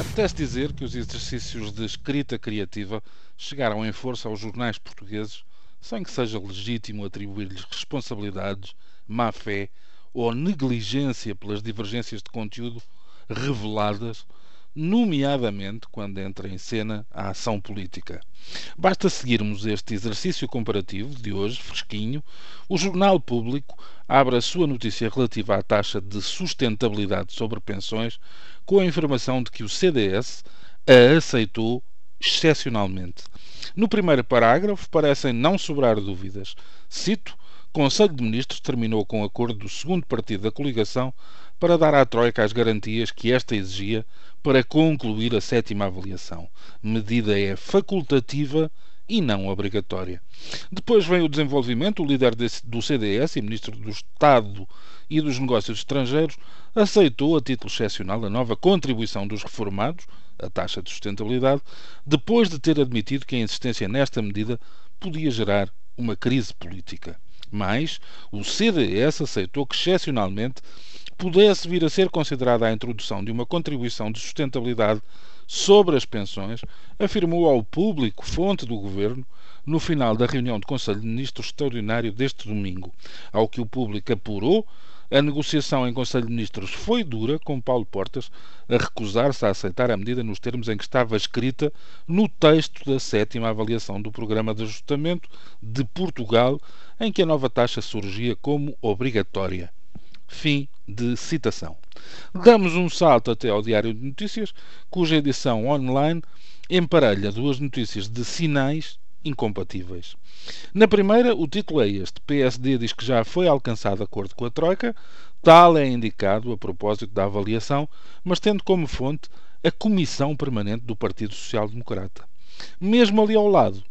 Apetece dizer que os exercícios de escrita criativa chegaram em força aos jornais portugueses sem que seja legítimo atribuir-lhes responsabilidades, má fé ou negligência pelas divergências de conteúdo reveladas nomeadamente quando entra em cena a ação política. Basta seguirmos este exercício comparativo de hoje, fresquinho. O Jornal Público abre a sua notícia relativa à taxa de sustentabilidade sobre pensões com a informação de que o CDS a aceitou excepcionalmente. No primeiro parágrafo parecem não sobrar dúvidas. Cito: Conselho de Ministros terminou com acordo do segundo partido da coligação para dar à Troika as garantias que esta exigia para concluir a sétima avaliação. Medida é facultativa e não obrigatória. Depois vem o desenvolvimento. O líder do CDS e ministro do Estado e dos Negócios Estrangeiros aceitou, a título excepcional, a nova contribuição dos reformados, a taxa de sustentabilidade, depois de ter admitido que a insistência nesta medida podia gerar uma crise política. Mas o CDS aceitou que, excepcionalmente, pudesse vir a ser considerada a introdução de uma contribuição de sustentabilidade sobre as pensões, afirmou ao público, fonte do governo, no final da reunião do Conselho de Ministros extraordinário deste domingo. Ao que o público apurou, a negociação em Conselho de Ministros foi dura, com Paulo Portas a recusar-se a aceitar a medida nos termos em que estava escrita no texto da sétima avaliação do Programa de Ajustamento de Portugal, em que a nova taxa surgia como obrigatória. Fim de citação. Damos um salto até ao Diário de Notícias, cuja edição online emparelha duas notícias de sinais incompatíveis. Na primeira, o título é este: PSD diz que já foi alcançado acordo com a Troika, tal é indicado a propósito da avaliação, mas tendo como fonte a Comissão Permanente do Partido Social Democrata. Mesmo ali ao lado,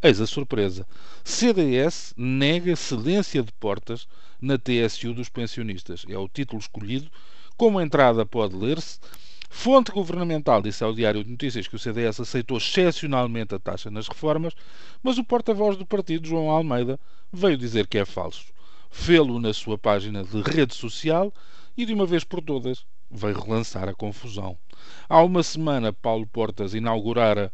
Eis a surpresa. CDS nega cedência de portas na TSU dos pensionistas. É o título escolhido. Como entrada pode ler-se. Fonte governamental disse ao Diário de Notícias que o CDS aceitou excepcionalmente a taxa nas reformas, mas o porta-voz do partido, João Almeida, veio dizer que é falso. Fê-lo na sua página de rede social e, de uma vez por todas, veio relançar a confusão. Há uma semana, Paulo Portas inaugurara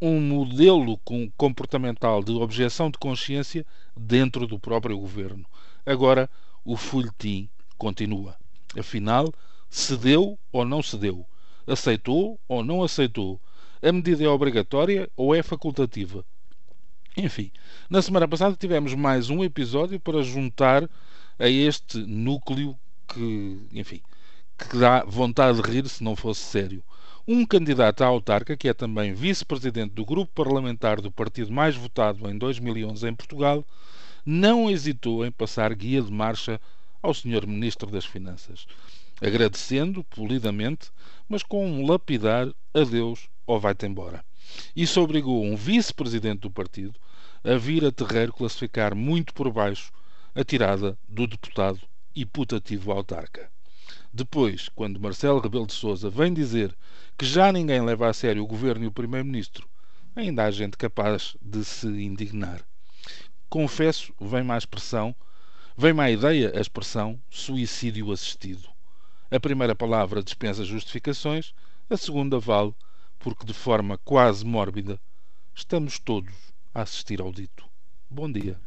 um modelo comportamental de objeção de consciência dentro do próprio governo. Agora, o folhetim continua. Afinal, cedeu ou não cedeu? Aceitou ou não aceitou? A medida é obrigatória ou é facultativa? Enfim, na semana passada tivemos mais um episódio para juntar a este núcleo que, enfim, que dá vontade de rir se não fosse sério um candidato à autarca, que é também vice-presidente do grupo parlamentar do partido mais votado em 2011 em Portugal, não hesitou em passar guia de marcha ao Sr. Ministro das Finanças, agradecendo polidamente, mas com um lapidar adeus ou vai-te embora. Isso obrigou um vice-presidente do partido a vir a terreiro classificar muito por baixo a tirada do deputado e putativo autarca. Depois, quando Marcelo Rebelo de Sousa vem dizer que já ninguém leva a sério o governo e o primeiro-ministro, ainda há gente capaz de se indignar. Confesso, vem má expressão, vem má ideia a expressão suicídio assistido. A primeira palavra dispensa justificações, a segunda vale porque, de forma quase mórbida, estamos todos a assistir ao dito. Bom dia.